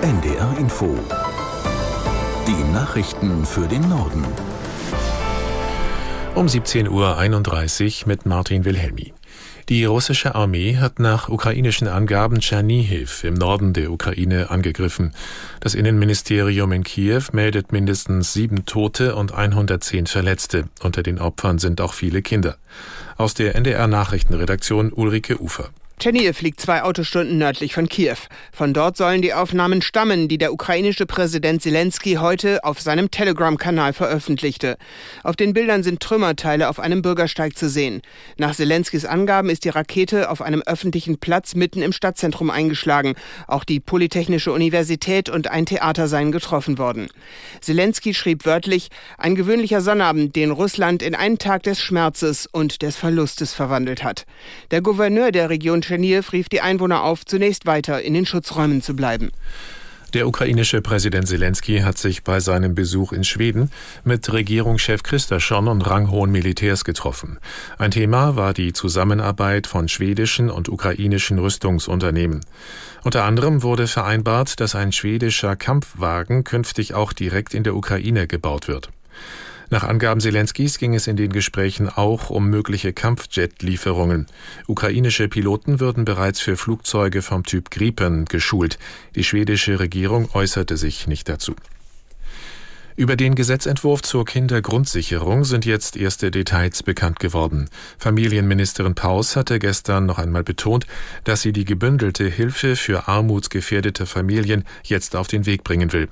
NDR Info. Die Nachrichten für den Norden. Um 17.31 Uhr mit Martin Wilhelmi. Die russische Armee hat nach ukrainischen Angaben Tschernihiv im Norden der Ukraine angegriffen. Das Innenministerium in Kiew meldet mindestens sieben Tote und 110 Verletzte. Unter den Opfern sind auch viele Kinder. Aus der NDR Nachrichtenredaktion Ulrike Ufer. Tschernihiv liegt zwei Autostunden nördlich von Kiew. Von dort sollen die Aufnahmen stammen, die der ukrainische Präsident Zelensky heute auf seinem Telegram-Kanal veröffentlichte. Auf den Bildern sind Trümmerteile auf einem Bürgersteig zu sehen. Nach Zelenskys Angaben ist die Rakete auf einem öffentlichen Platz mitten im Stadtzentrum eingeschlagen. Auch die Polytechnische Universität und ein Theater seien getroffen worden. Zelensky schrieb wörtlich, ein gewöhnlicher Sonnabend, den Russland in einen Tag des Schmerzes und des Verlustes verwandelt hat. Der Gouverneur der Region Tscherniew rief die Einwohner auf, zunächst weiter in den Schutzräumen zu bleiben. Der ukrainische Präsident Zelensky hat sich bei seinem Besuch in Schweden mit Regierungschef Christerson und ranghohen Militärs getroffen. Ein Thema war die Zusammenarbeit von schwedischen und ukrainischen Rüstungsunternehmen. Unter anderem wurde vereinbart, dass ein schwedischer Kampfwagen künftig auch direkt in der Ukraine gebaut wird. Nach Angaben Zelenskys ging es in den Gesprächen auch um mögliche Kampfjet-Lieferungen. Ukrainische Piloten würden bereits für Flugzeuge vom Typ Gripen geschult. Die schwedische Regierung äußerte sich nicht dazu. Über den Gesetzentwurf zur Kindergrundsicherung sind jetzt erste Details bekannt geworden. Familienministerin Paus hatte gestern noch einmal betont, dass sie die gebündelte Hilfe für armutsgefährdete Familien jetzt auf den Weg bringen will.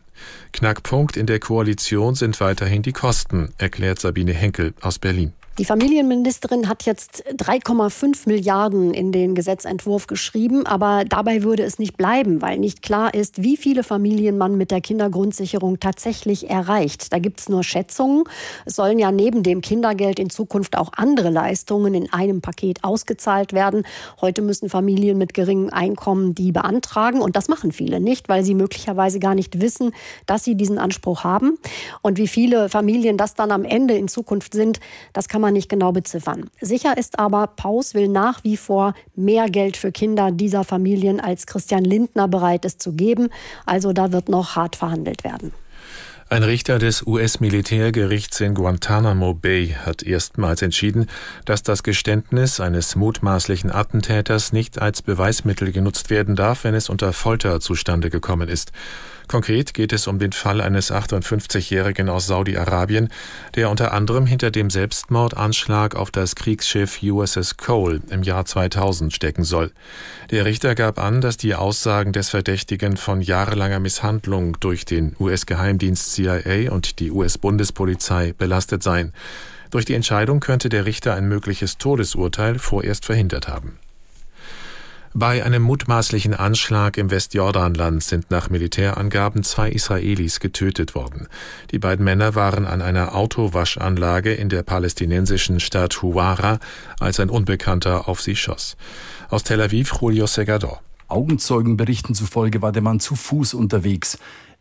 Knackpunkt in der Koalition sind weiterhin die Kosten, erklärt Sabine Henkel aus Berlin. Die Familienministerin hat jetzt 3,5 Milliarden in den Gesetzentwurf geschrieben, aber dabei würde es nicht bleiben, weil nicht klar ist, wie viele Familien man mit der Kindergrundsicherung tatsächlich erreicht. Da gibt es nur Schätzungen. Es sollen ja neben dem Kindergeld in Zukunft auch andere Leistungen in einem Paket ausgezahlt werden. Heute müssen Familien mit geringem Einkommen die beantragen und das machen viele nicht, weil sie möglicherweise gar nicht wissen, dass sie diesen Anspruch haben. Und wie viele Familien das dann am Ende in Zukunft sind, das kann man man nicht genau beziffern. Sicher ist aber, Paus will nach wie vor mehr Geld für Kinder dieser Familien, als Christian Lindner bereit ist zu geben. Also da wird noch hart verhandelt werden. Ein Richter des US-Militärgerichts in Guantanamo Bay hat erstmals entschieden, dass das Geständnis eines mutmaßlichen Attentäters nicht als Beweismittel genutzt werden darf, wenn es unter Folter zustande gekommen ist. Konkret geht es um den Fall eines 58-Jährigen aus Saudi-Arabien, der unter anderem hinter dem Selbstmordanschlag auf das Kriegsschiff USS Cole im Jahr 2000 stecken soll. Der Richter gab an, dass die Aussagen des Verdächtigen von jahrelanger Misshandlung durch den US-Geheimdienst CIA und die US-Bundespolizei belastet seien. Durch die Entscheidung könnte der Richter ein mögliches Todesurteil vorerst verhindert haben. Bei einem mutmaßlichen Anschlag im Westjordanland sind nach Militärangaben zwei Israelis getötet worden. Die beiden Männer waren an einer Autowaschanlage in der palästinensischen Stadt Huwara, als ein Unbekannter auf sie schoss. Aus Tel Aviv Julio Segador. Augenzeugenberichten zufolge war der Mann zu Fuß unterwegs.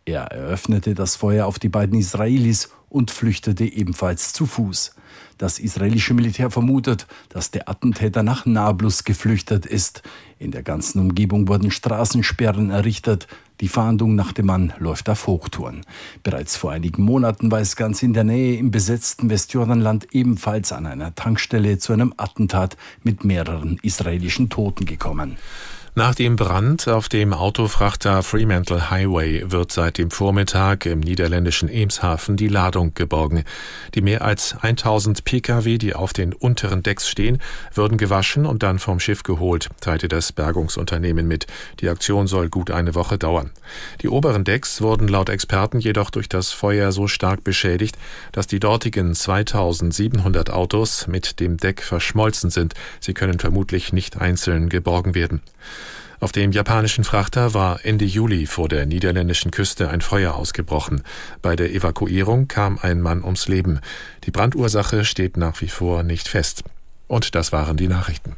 Er eröffnete das Feuer auf die beiden Israelis und flüchtete ebenfalls zu Fuß. Das israelische Militär vermutet, dass der Attentäter nach Nablus geflüchtet ist. In der ganzen Umgebung wurden Straßensperren errichtet. Die Fahndung nach dem Mann läuft auf Hochtouren. Bereits vor einigen Monaten war es ganz in der Nähe im besetzten Westjordanland ebenfalls an einer Tankstelle zu einem Attentat mit mehreren israelischen Toten gekommen. Nach dem Brand auf dem Autofrachter Fremantle Highway wird seit dem Vormittag im niederländischen Emshaven die Ladung geborgen. Die mehr als 1000 Pkw, die auf den unteren Decks stehen, würden gewaschen und dann vom Schiff geholt, teilte das Bergungsunternehmen mit. Die Aktion soll gut eine Woche dauern. Die oberen Decks wurden laut Experten jedoch durch das Feuer so stark beschädigt, dass die dortigen 2700 Autos mit dem Deck verschmolzen sind. Sie können vermutlich nicht einzeln geborgen werden. Auf dem japanischen Frachter war Ende Juli vor der niederländischen Küste ein Feuer ausgebrochen. Bei der Evakuierung kam ein Mann ums Leben. Die Brandursache steht nach wie vor nicht fest. Und das waren die Nachrichten.